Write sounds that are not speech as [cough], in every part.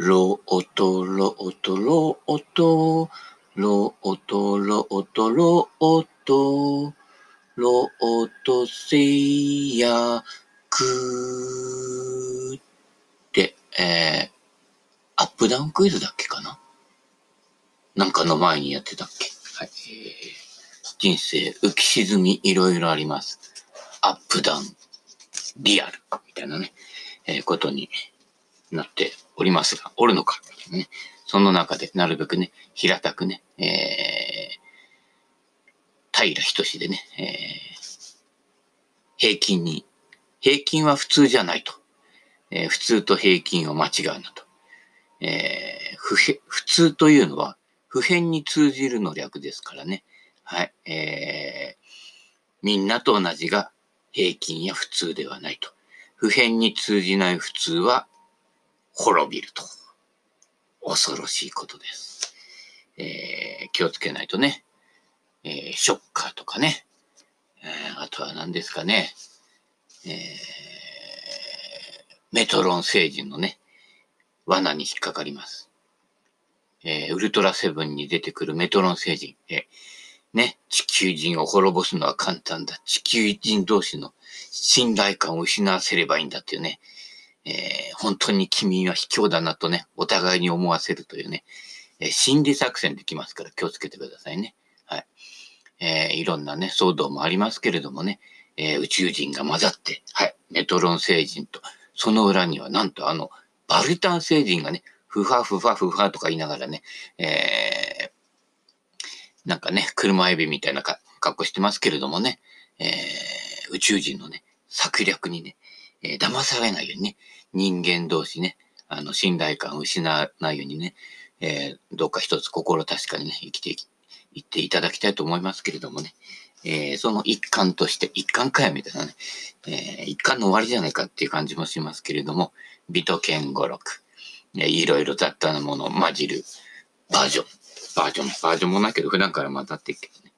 ロオトロオトロオトロオトロオトロオトロオトセヤクって、えー、アップダウンクイズだっけかな？なんかの前にやってたっけ？はい。えー人生浮き沈みいろいろあります。アップダウン、リアル、みたいなね、えーことになっておりますが、おるのか、ね。その中でなるべくね、平たくね、えー、平仁志でね、えー、平均に、平均は普通じゃないと。えー普通と平均を間違うなと。えー不普通というのは普遍に通じるの略ですからね。はい。えー、みんなと同じが平均や普通ではないと。普遍に通じない普通は滅びると。恐ろしいことです。えー、気をつけないとね。えー、ショッカーとかね。えーあとは何ですかね。えー、メトロン星人のね、罠に引っかかります。えーウルトラセブンに出てくるメトロン星人。えーね、地球人を滅ぼすのは簡単だ。地球人同士の信頼感を失わせればいいんだっていうね。えー本当に君は卑怯だなとね、お互いに思わせるというね、えー心理作戦できますから気をつけてくださいね。はい。えーいろんなね、騒動もありますけれどもね、え宇宙人が混ざって、はい、メトロン星人と、その裏にはなんとあの、バルタン星人がね、ふわふわふわとか言いながらね、えなんかね、車エビみたいな格好してますけれどもね、え宇宙人のね、策略にね、えー騙されないようにね、人間同士ね、あの、信頼感を失わないようにね、えーどうか一つ心確かにね、生きていき、いっていただきたいと思いますけれどもね、えーその一環として、一環かよみたいなね、えー一環の終わりじゃないかっていう感じもしますけれども、美と剣語録、えーいろいろ雑多なものを混じる。バージョン、バージョン、バージョンもないけど、普段から混ざっていくけどね、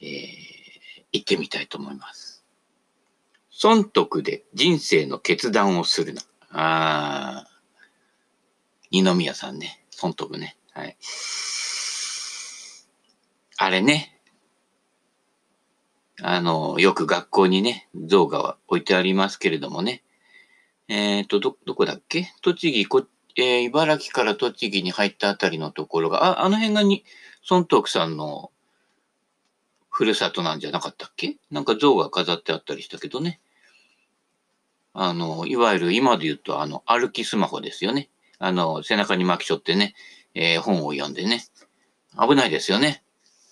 えー行ってみたいと思います。損得で人生の決断をするな。あー、二宮さんね、損得ね。はい。あれね、あの、よく学校にね、像が置いてありますけれどもね。えっ、と、ど、どこだっけ？栃木、こ、えー茨城から栃木に入ったあたりのところが、あ、あの辺がに、孫徳さんのふるさとなんじゃなかったっけ？なんか像が飾ってあったりしたけどね。あの、いわゆる今で言うと、あの、歩きスマホですよね。あの、背中に巻きしょってね、えー本を読んでね。危ないですよね。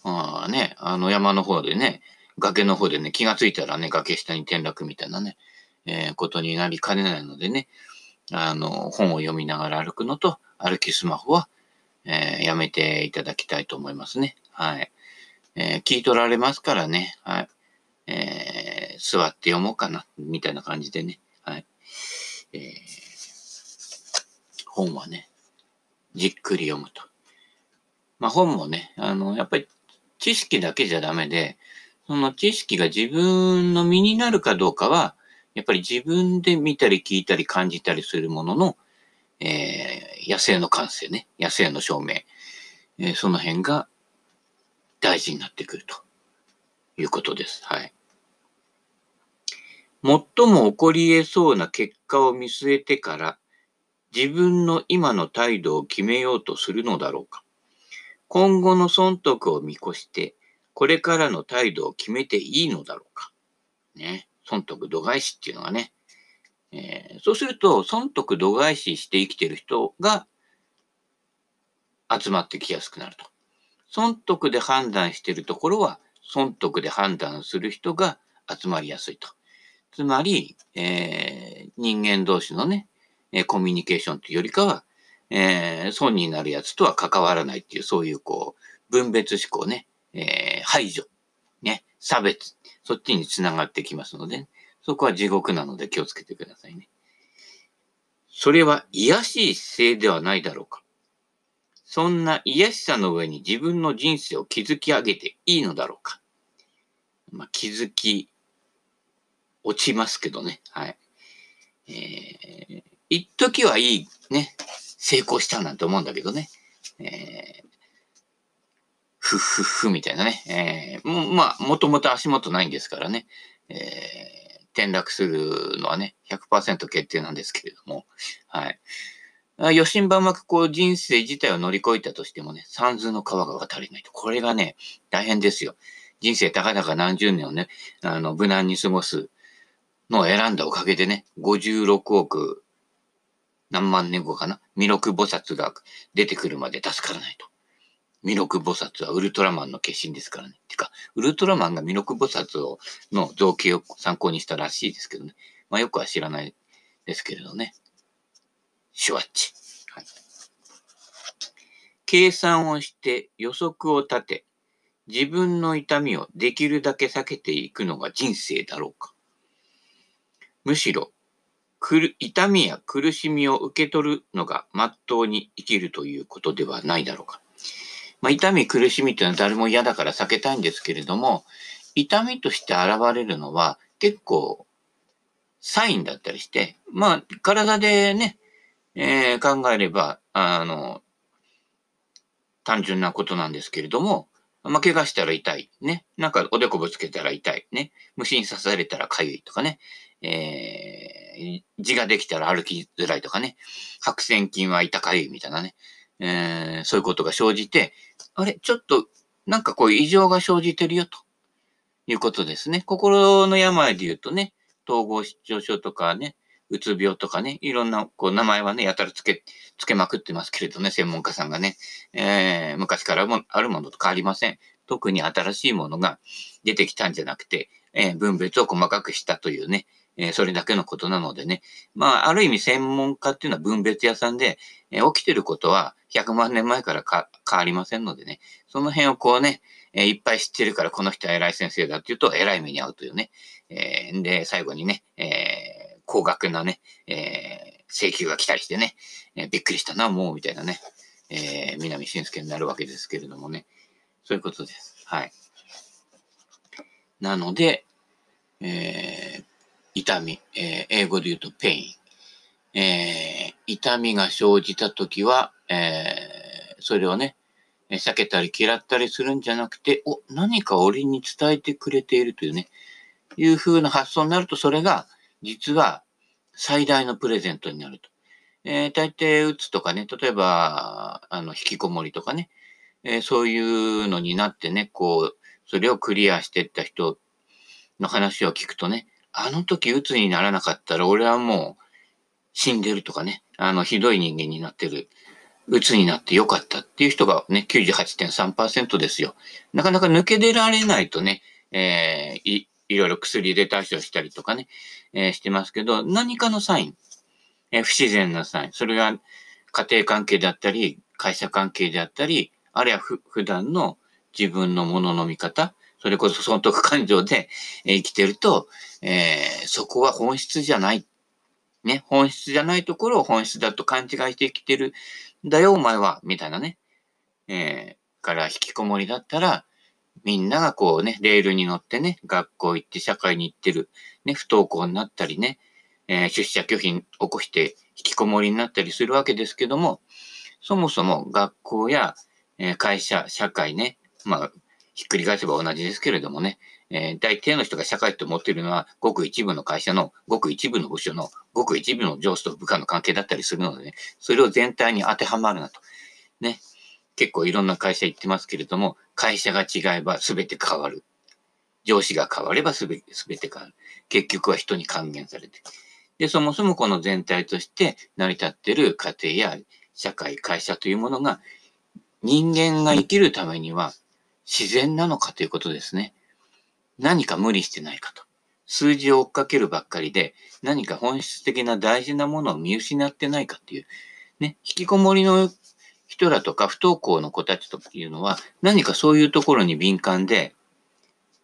ああね、あの山の方でね、崖の方でね、気がついたらね、崖下に転落みたいなね、えーことになりかねないのでね、あの、本を読みながら歩くのと、歩きスマホは、えーやめていただきたいと思いますね。はい。えー聞い取られますからね、はい。えー座って読もうかな、みたいな感じでね、えー本はね、じっくり読むと。まあ本もね、あの、やっぱり知識だけじゃダメで、その知識が自分の身になるかどうかは、やっぱり自分で見たり聞いたり感じたりするものの、えー野生の感性ね、野生の証明、えーその辺が大事になってくるということです。はい。最も起こり得そうな結果を見据えてから、自分の今の態度を決めようとするのだろうか。今後の損得を見越して、これからの態度を決めていいのだろうか。ね。損得度外視っていうのがね。えーそうすると、損得度外視して生きてる人が集まってきやすくなると。損得で判断してるところは、損得で判断する人が集まりやすいと。つまり、えー人間同士のね、えコミュニケーションというよりかは、えー損になるやつとは関わらないっていう、そういうこう、分別思考ね、えー排除、ね、差別、そっちにつながってきますので、そこは地獄なので気をつけてくださいね。それは癒しい姿勢ではないだろうか。そんな癒しさの上に自分の人生を築き上げていいのだろうか。まあ、築き落ちますけどね。はい。えー、一時はいいね、成功したなんて思うんだけどね。えー、ふっふっふみたいなね。えー、もまあ、もともと足元ないんですからね。えー、転落するのはね、100%決定なんですけれども。はい。余震ばまくこう人生自体を乗り越えたとしてもね、三途の川が渡れないと。これがね、大変ですよ。人生たかだか何十年をね、あの、無難に過ごすのを選んだおかげでね、56億何万年後かな、弥勒菩薩が出てくるまで助からないと。弥勒菩薩はウルトラマンの化身ですからね。てか、ウルトラマンが弥勒菩薩をの造形を参考にしたらしいですけどね。まあよくは知らないですけれどね。シュワッチ。はい、計算をして予測を立て、自分の痛みをできるだけ避けていくのが人生だろうか。むしろ、痛みや苦しみを受け取るのが真っ当に生きるということではないだろうか。まあ、痛み、苦しみっていうのは誰も嫌だから避けたいんですけれども、痛みとして現れるのは結構サインだったりして、まあ、体でね、えー、考えれば、あの、単純なことなんですけれども、まあ、怪我したら痛い。ね。なんかおでこぶつけたら痛い。ね。虫に刺されたら痒いとかね。えー、字ができたら歩きづらいとかね。白癬菌は痛かゆいみたいなね。えー、そういうことが生じて、あれ、ちょっと、なんかこう異常が生じてるよということですね。心の病で言うとね、統合失調症とかね、うつ病とかね、いろんな、こう、名前はね、やたらつけ、つけまくってますけれどね、専門家さんがね、えー、昔からもあるものと変わりません。特に新しいものが出てきたんじゃなくて、えー、分別を細かくしたというね、えー、それだけのことなのでね。まあ、ある意味専門家っていうのは分別屋さんで、えー、起きてることは100万年前からか変わりませんのでね、その辺をこうね、えー、いっぱい知ってるからこの人は偉い先生だっていうとえらい目に遭うというね。えー、で、最後にね、えー、高額なね、えー、請求が来たりしてね、えー、びっくりしたな、もう、みたいなね、えー、三波伸介になるわけですけれどもね。そういうことです。はい。なので、えー、痛み、えー、英語で言うと pain。えー、痛みが生じたときは、えー、それをね、避けたり嫌ったりするんじゃなくて、お、何か俺に伝えてくれているというね、いう風な発想になると、それが、実は、最大のプレゼントになると。えー、大抵、うつとかね、例えば、あの、引きこもりとかね、えー、そういうのになってね、こう、それをクリアしていった人の話を聞くとね、あの時鬱にならなかったら俺はもう死んでるとかね、あのひどい人間になってる。鬱になってよかったっていう人がね、98.3%ですよ。なかなか抜け出られないとね、えー、い、ろいろ薬で対処したりとかね、えー、してますけど、何かのサイン、えー、不自然なサイン、それが家庭関係であったり、会社関係であったり、あるいはふ普段の自分のものの見方、それこそ損得感情で生きてると、えー、そこは本質じゃない。ね、本質じゃないところを本質だと勘違いして生きてるんだよ、お前は、みたいなね。えー、から引きこもりだったら、みんながこうね、レールに乗ってね、学校行って社会に行ってる、ね、不登校になったりね、えー、出社拒否起こして引きこもりになったりするわけですけども、そもそも学校や、えー、会社、社会ね、まあ、ひっくり返せば同じですけれどもね、えー、大抵の人が社会と思っているのは、ごく一部の会社の、ごく一部の部署の、ごく一部の上司と部下の関係だったりするのでね、それを全体に当てはまるなと。ね。結構いろんな会社行ってますけれども、会社が違えば全て変わる。上司が変われば全て全て変わる。結局は人に還元されて。で、そもそもこの全体として成り立っている家庭や社会、会社というものが、人間が生きるためには自然なのかということですね。何か無理してないかと。数字を追っかけるばっかりで、何か本質的な大事なものを見失ってないかっていう。ね、引きこもりの人らとか不登校の子たちというのは、何かそういうところに敏感で、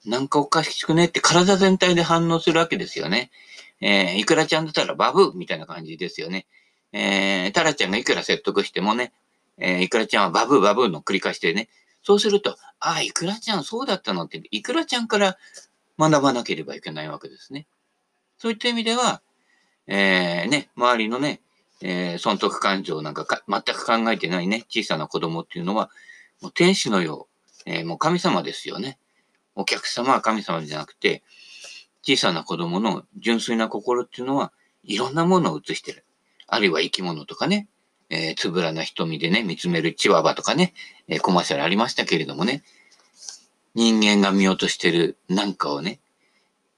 なんかおかしくねって体全体で反応するわけですよね。えー、いくらちゃんだったらバブーみたいな感じですよね。えー、タラちゃんがいくら説得してもね、えー、いくらちゃんはバブーバブーの繰り返しでね、そうすると、ああ、いくらちゃんそうだったのって、いくらちゃんから学ばなければいけないわけですね。そういった意味では、えー、ね、周りのね、えー、損得感情なんかか全く考えてないね、小さな子供っていうのは、もう天使のよう、えー、もう神様ですよね。お客様は神様じゃなくて、小さな子供の純粋な心っていうのは、いろんなものを映してる。あるいは生き物とかね、えー、つぶらな瞳でね、見つめるチワワとかね、えー、コマーシャルありましたけれどもね、人間が見ようとしてるなんかをね、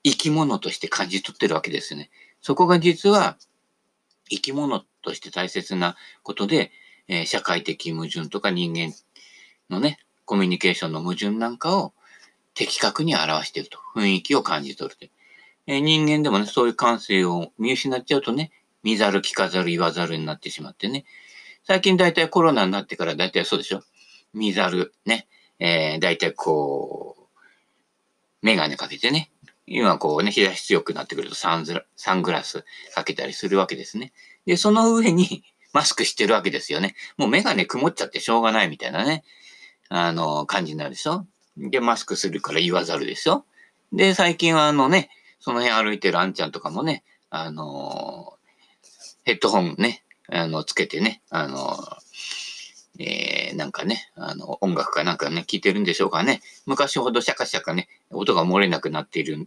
生き物として感じ取ってるわけですよね。そこが実は、生き物として大切なことで、えー、社会的矛盾とか人間のね、コミュニケーションの矛盾なんかを的確に表していると。雰囲気を感じ取ると。えー、人間でもね、そういう感性を見失っちゃうとね、見ざる聞かざる言わざるになってしまってね。最近大体コロナになってから大体そうでしょ見ざる、ね。えー、大体こう、メガネかけてね。今こうね、日差し強くなってくるとサンズサングラスかけたりするわけですね。で、その上に [laughs] マスクしてるわけですよね。もうメガネ曇っちゃってしょうがないみたいなね、あの、感じになるでしょ？で、マスクするから言わざるでしょ？で、最近はあのね、その辺歩いてるあんちゃんとかもね、あのヘッドホンね、あの、つけてね、あの、えー、なんかね、あの、音楽かなんかね、聞いてるんでしょうかね。昔ほどシャカシャカね、音が漏れなくなっているん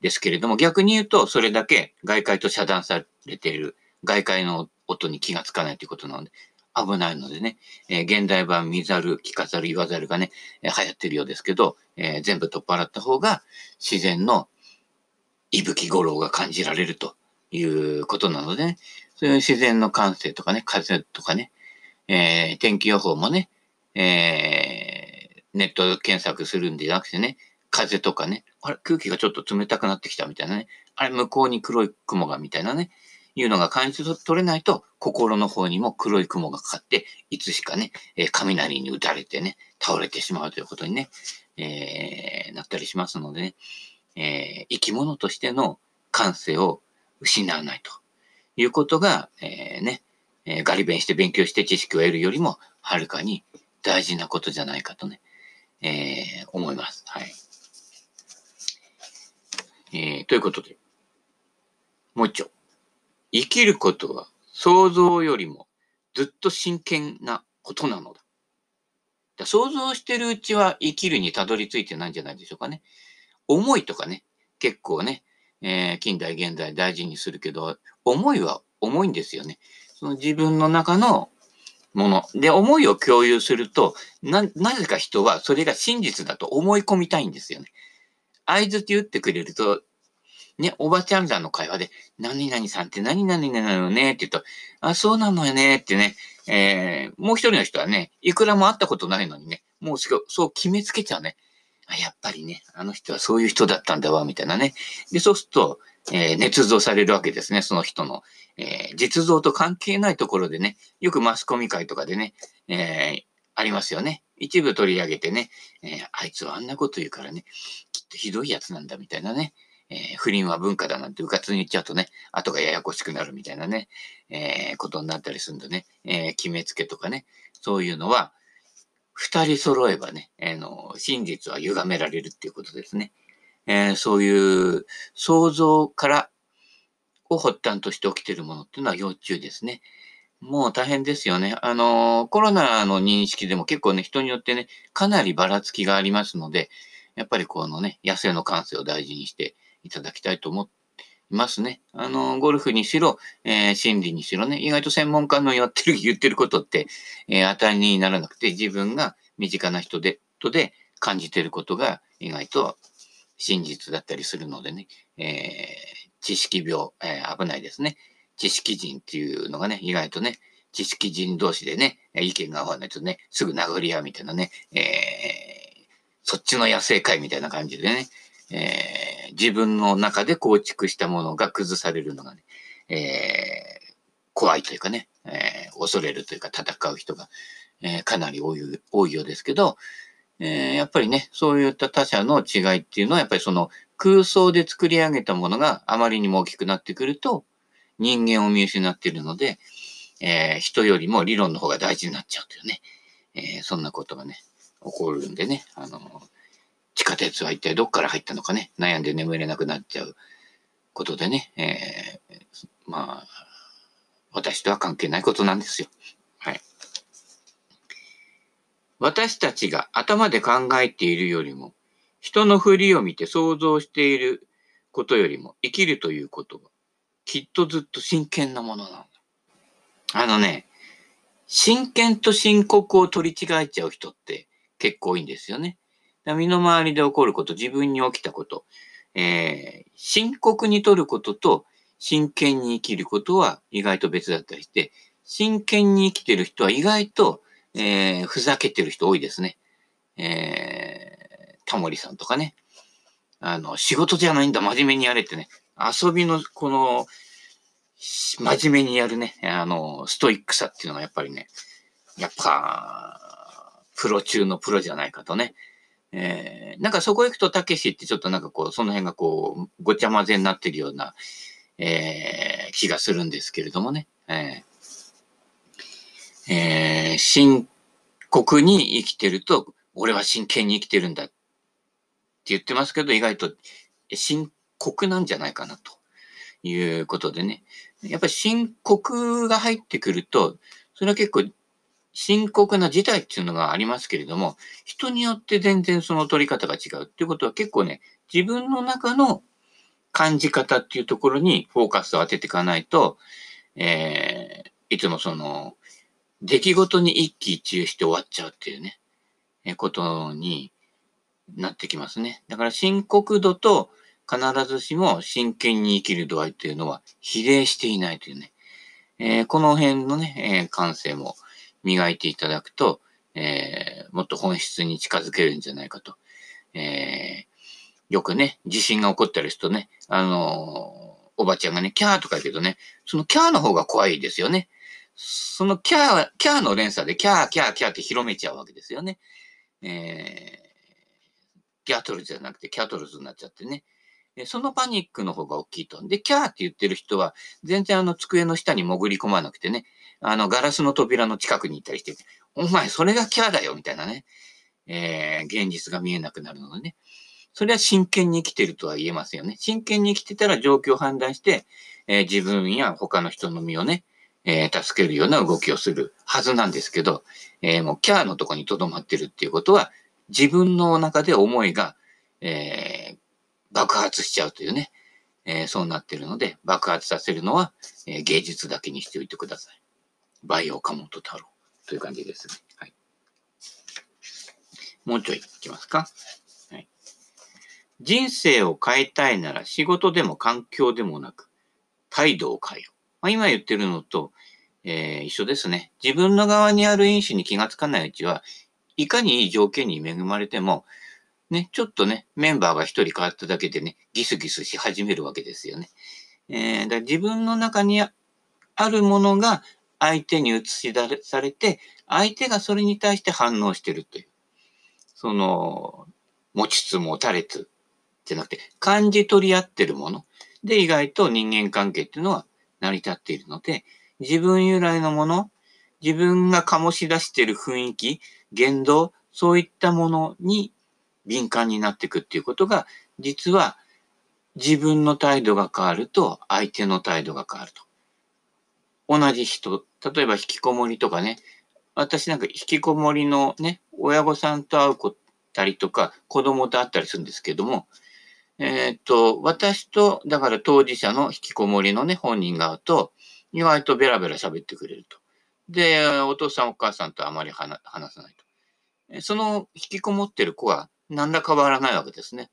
ですけれども、逆に言うと、それだけ外界と遮断されている、外界の音に気がつかないということなので、危ないのでね、えー、現代版見ざる、聞かざる、言わざるがね、え、流行ってるようですけど、えー、全部取っ払った方が自然の息吹五郎が感じられるということなので、ね、そういう自然の感性とかね、風とかね、えー、天気予報もね、えー、ネット検索するんじゃなくてね、風とかね、あれ、空気がちょっと冷たくなってきたみたいなね、あれ、向こうに黒い雲がみたいなね、いうのが感じ取れないと、心の方にも黒い雲がかかって、いつしかね、えー、雷に打たれてね、倒れてしまうということにね、えー、なったりしますのでね、えー、生き物としての感性を失わないということが、えー、ね、えー、ガリ勉して勉強して知識を得るよりも、はるかに大事なことじゃないかとね、えー、思います。はい。えー、ということで、もう一丁。生きることは想像よりもずっと真剣なことなのだ。だ想像してるうちは生きるにたどり着いてないんじゃないでしょうかね。思いとかね、結構ね、えー、近代現代大事にするけど、思いは重いんですよね。その自分の中のもの。で、思いを共有すると、な、なぜか人はそれが真実だと思い込みたいんですよね。合図って言ってくれると、ね、おばちゃんらの会話で、何々さんって何々なのねって言うと、あ、そうなのよねってね、えー、もう一人の人はね、いくらも会ったことないのにね、もうそう決めつけちゃうね。あ、やっぱりね、あの人はそういう人だったんだわ、みたいなね。で、そうすると、えー、捏造されるわけですね、その人の。えー、実像と関係ないところでね、よくマスコミ会とかでね、えー、ありますよね。一部取り上げてね、えー、あいつはあんなこと言うからね、きっとひどいやつなんだみたいなね、えー、不倫は文化だなんてうかつに言っちゃうとね、後がややこしくなるみたいなね、えー、ことになったりするんでね、えー、決めつけとかね、そういうのは、二人揃えばね、えー、の、真実は歪められるっていうことですね。えー、そういう想像からを発端として起きているものっていうのは要注意ですね。もう大変ですよね。あの、コロナの認識でも結構ね、人によってね、かなりばらつきがありますので、やっぱりこのね、野生の感性を大事にしていただきたいと思いますね。あの、ゴルフにしろ、えー、心理にしろね、意外と専門家のやってる、[laughs] 言ってることって、えー、当たりにならなくて、自分が身近な人で、とで感じてることが意外と真実だったりするのでね、えー知識病、えー、危ないですね。知識人っていうのがね、意外とね、知識人同士でね、意見が合わないとね、すぐ殴り合うみたいなね、えー、そっちの野生界みたいな感じでね、えー、自分の中で構築したものが崩されるのがね、えー、怖いというかね、えー、恐れるというか戦う人が、え、かなり多い多いようですけど、えー、やっぱりね、そういった他者の違いっていうのは、やっぱりその空想で作り上げたものがあまりにも大きくなってくると、人間を見失っているので、えー、人よりも理論の方が大事になっちゃうというね、えー、そんなことがね、起こるんでね、あの、地下鉄は一体どっから入ったのかね、悩んで眠れなくなっちゃうことでね、えー、まあ、私とは関係ないことなんですよ。はい。私たちが頭で考えているよりも、人の振りを見て想像していることよりも、生きるということは、きっとずっと真剣なものなんだ。あのね、真剣と深刻を取り違えちゃう人って結構多いんですよね。身の回りで起こること、自分に起きたこと、えー、深刻に取ることと真剣に生きることは意外と別だったりして、真剣に生きてる人は意外と、えー、ふざけてる人多いですね。えー、タモリさんとかね。あの、仕事じゃないんだ、真面目にやれってね。遊びの、この、真面目にやるね、あの、ストイックさっていうのがやっぱりね、やっぱ、プロ中のプロじゃないかとね。えー、なんかそこ行くと、たけしってちょっとなんかこう、その辺がこう、ごちゃ混ぜになってるような、えー、気がするんですけれどもね。えー、えー、深刻に生きてると、俺は真剣に生きてるんだって言ってますけど、意外と深刻なんじゃないかなということでね。やっぱり深刻が入ってくると、それは結構深刻な事態っていうのがありますけれども、人によって全然その取り方が違うっていうことは結構ね、自分の中の感じ方っていうところにフォーカスを当てていかないと、えー、いつもその、出来事に一喜一憂して終わっちゃうっていうね、えことになってきますね。だから深刻度と必ずしも真剣に生きる度合いっていうのは比例していないというね、えー、この辺のね、えー、感性も磨いていただくと、えー、もっと本質に近づけるんじゃないかと。えー、よくね、地震が起こったりするとね、あの、おばちゃんがね、キャーとか言うけどね、そのキャーの方が怖いですよね。そのキャー、キャーの連鎖でキャー、キャー、キャーって広めちゃうわけですよね。えー、ギャトルじゃなくてキャトルズになっちゃってね。そのパニックの方が大きいと。で、キャーって言ってる人は、全然あの机の下に潜り込まなくてね、あの、ガラスの扉の近くに行ったりして、お前、それがキャーだよ、みたいなね。えー、現実が見えなくなるのでね。それは真剣に生きてるとは言えますよね。真剣に生きてたら状況を判断して、えー、自分や他の人の身をね、えー、助けるような動きをするはずなんですけど、えー、もうキャーのとこに留まってるっていうことは、自分の中で思いが、えー、爆発しちゃうというね、えー、そうなってるので、爆発させるのは、えー、芸術だけにしておいてください。バイオカモト太郎という感じですね。はい。もうちょいいきますか。はい。人生を変えたいなら仕事でも環境でもなく、態度を変えよう。まあ、今言ってるのと、えー、一緒ですね。自分の側にある因子に気がつかないうちは、いかにいい条件に恵まれても、ね、ちょっとね、メンバーが一人変わっただけでね、ギスギスし始めるわけですよね。えー、だ自分の中にあるものが相手に映し出されて、相手がそれに対して反応してるという。その、持ちつ持たれつじゃなくて、感じ取り合ってるもので意外と人間関係っていうのは成り立っているので、自分由来のもの、自分が醸し出している雰囲気、言動、そういったものに敏感になっていくっていうことが、実は自分の態度が変わると相手の態度が変わると。同じ人、例えば引きこもりとかね、私なんか引きこもりのね、親御さんと会うたりとか、子供と会ったりするんですけども、えー、っと、私と、だから当事者の引きこもりのね、本人が会うと、意外とベラベラ喋ってくれると。で、お父さんお母さんとあまり話さないと。その引きこもってる子は何ら変わらないわけですね。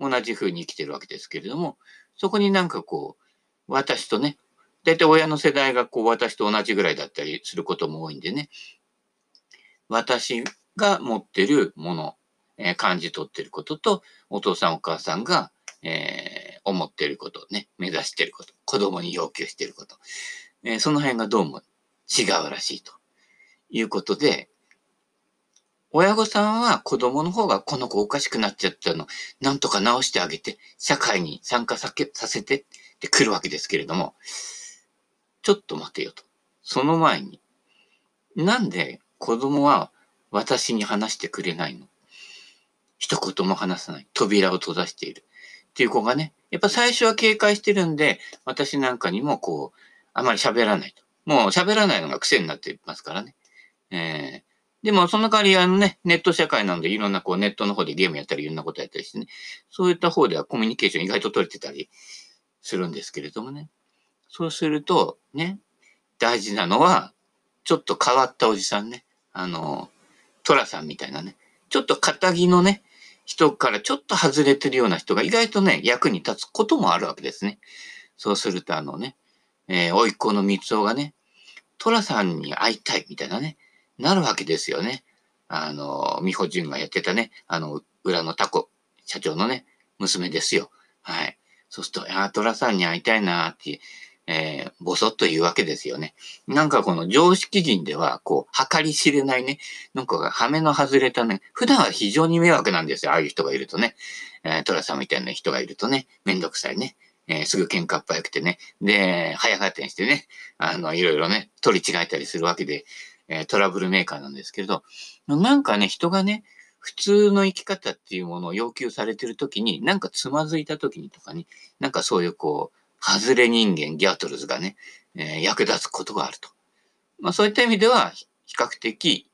同じ風に生きてるわけですけれども、そこになんかこう、私とね、大体親の世代がこう私と同じぐらいだったりすることも多いんでね、私が持ってるもの、え、感じ取ってることと、お父さんお母さんが、えー、思ってること、ね、目指してること、子供に要求してること、えー、その辺がどうも違うらしいと。いうことで、親御さんは子供の方がこの子おかしくなっちゃったの、なんとか直してあげて、社会に参加させてってくるわけですけれども、ちょっと待てよと。その前に、なんで子供は私に話してくれないの？一言も話さない。扉を閉ざしている。っていう子がね、やっぱ最初は警戒してるんで、私なんかにもこう、あまり喋らないと。もう喋らないのが癖になってますからね。えー、でも、その代わり、あのね、ネット社会なので、いろんなこうネットの方でゲームやったり、いろんなことやったりしてね、そういった方ではコミュニケーション意外と取れてたりするんですけれどもね。そうすると、ね、大事なのは、ちょっと変わったおじさんね。あの、トラさんみたいなね。ちょっと仇のね、人からちょっと外れてるような人が意外とね、役に立つこともあるわけですね。そうするとあのね、えー、甥っ子の三つおがね、トラさんに会いたいみたいなね、なるわけですよね。あの、美穂純がやってたね、あの、裏のタコ、社長のね、娘ですよ。はい。そうすると、ああ、トラさんに会いたいなーって、えー、ぼそっと言うわけですよね。なんかこの常識人では、こう、計り知れないね、なんか羽目の外れたね、普段は非常に迷惑なんですよ。ああいう人がいるとね。えー、トラさんみたいな人がいるとね、めんどくさいね。えー、すぐ喧嘩っ早くてね。で、早かったにしてね、あの、いろいろね、取り違えたりするわけで、えー、トラブルメーカーなんですけれど、なんかね、人がね、普通の生き方っていうものを要求されてるときに、なんかつまずいたときにとかに、なんかそういうこう、外れ人間ギャートルズがね、えー、役立つことがあると。まあそういった意味では、比較的、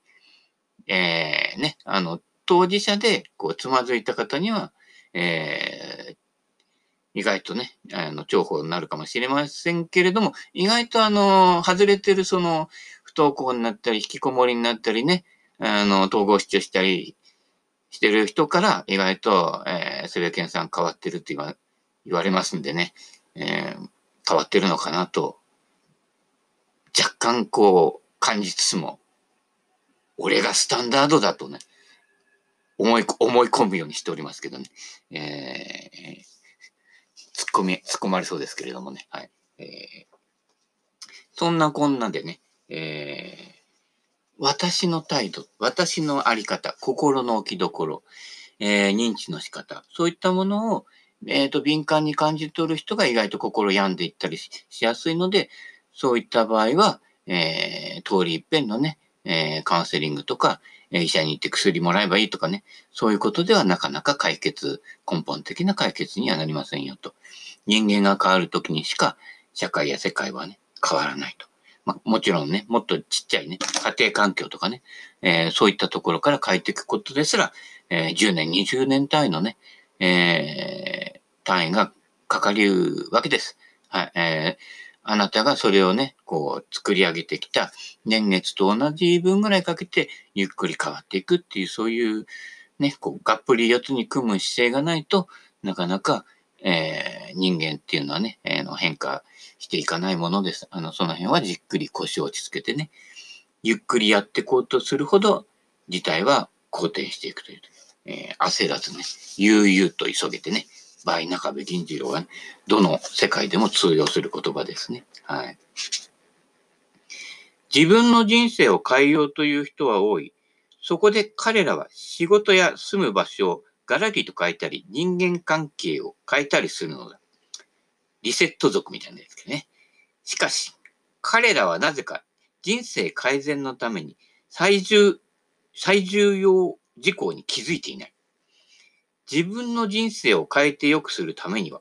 えー、ね、あの、当事者でこうつまずいた方には、えー、意外とね、あの、重宝になるかもしれませんけれども、意外とあの、外れてるその、不登校になったり、引きこもりになったりね、あの、統合失調したりしてる人から、意外と、えー、セベケンさん変わってるって言わ言われますんでね、えー、変わってるのかなと、若干こう、感じつつも、俺がスタンダードだとね、思い、思い込むようにしておりますけどね。えー、突っ込み、突っ込まれそうですけれどもね。はい。えー、そんなこんなでね、えー、私の態度、私のあり方、心の置きどころ、えー、認知の仕方、そういったものを、えっ、ー、と、敏感に感じ取る人が意外と心病んでいったりしやすいので、そういった場合は、えー、通り一遍のね、えー、カウンセリングとか、え医者に行って薬もらえばいいとかね、そういうことではなかなか解決、根本的な解決にはなりませんよと。人間が変わるときにしか社会や世界はね、変わらないと。まあ、もちろんね、もっとちっちゃいね、家庭環境とかね、えー、そういったところから変えていくことですら、えー、10年、20年単位のね、えー、単位がかかるわけです。はい、えー、あなたがそれをね、こう作り上げてきた年月と同じ分ぐらいかけてゆっくり変わっていくっていう、そういうね、こうがっぷり四つに組む姿勢がないとなかなか、えー、人間っていうのはね、えー、の変化していかないものです。あの、その辺はじっくり腰を落ち着けてね、ゆっくりやっていこうとするほど事態は好転していくという、えー、焦らずね、悠々と急げてね、倍中部銀次郎は、ね、どの世界でも通用する言葉ですね。はい。自分の人生を変えようという人は多い。そこで彼らは仕事や住む場所をガラリと変えたり、人間関係を変えたりするのだ。リセット族みたいなやつね。しかし、彼らはなぜか人生改善のために最重、最重要事項に気づいていない。自分の人生を変えて良くするためには、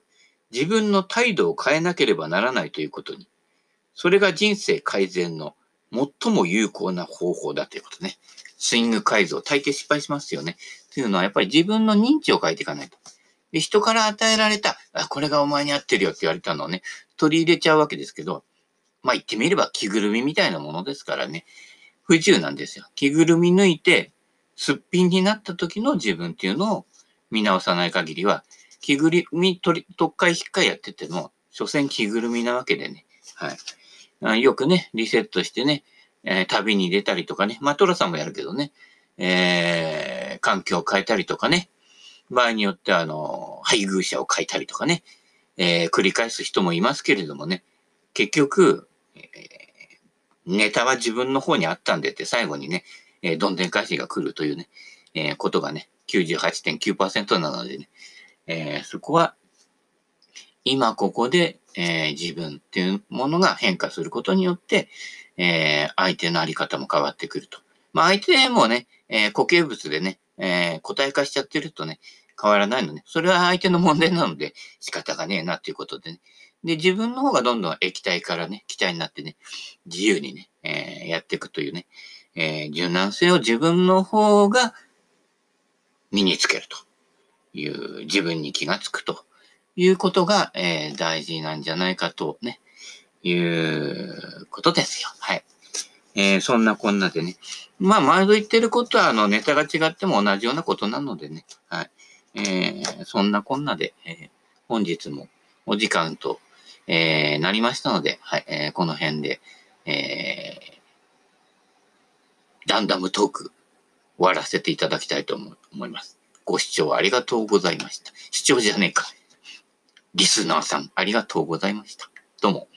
自分の態度を変えなければならないということに、それが人生改善の最も有効な方法だということね。スイング改造、大抵失敗しますよね。というのは、やっぱり自分の認知を変えていかないと。で、人から与えられた、あ、これがお前に合ってるよって言われたのをね、取り入れちゃうわけですけど、まあ言ってみれば着ぐるみみたいなものですからね、不自由なんですよ。着ぐるみ抜いて、すっぴんになった時の自分っていうのを見直さない限りは、着ぐるみ取り、特会引っかいやってても、所詮着ぐるみなわけでね。はい。よくね、リセットしてね、えー、旅に出たりとかね。まあ、トラさんもやるけどね。えー、環境を変えたりとかね。場合によっては、あの、配偶者を変えたりとかね。えー、繰り返す人もいますけれどもね。結局、えー、ネタは自分の方にあったんでって最後にね、えー、どんでん返しが来るというね、えー、ことがね、98.9%なのでね、えー、そこは今ここで、え、自分っていうものが変化することによって、え、相手のあり方も変わってくると。まあ相手もね、え、固形物でね、えー、個体化しちゃってるとね、変わらないのね。それは相手の問題なので仕方がねえなっていうことでね。で、自分の方がどんどん液体からね、気体になってね、自由にね、えー、やっていくというね、えー、柔軟性を自分の方が身につけるという、自分に気がつくということが、えー、大事なんじゃないかとね、いうことですよ。はい。えー、そんなこんなでね。まあ、毎度言ってることは、あの、ネタが違っても同じようなことなのでね。はい。えー、そんなこんなで、えー、本日もお時間と、えー、なりましたので、はい、えー、この辺で、えー、ランダムトーク終わらせていただきたいと思います。ご視聴ありがとうございました。視聴じゃねえか。リスナーさんありがとうございました。どうも。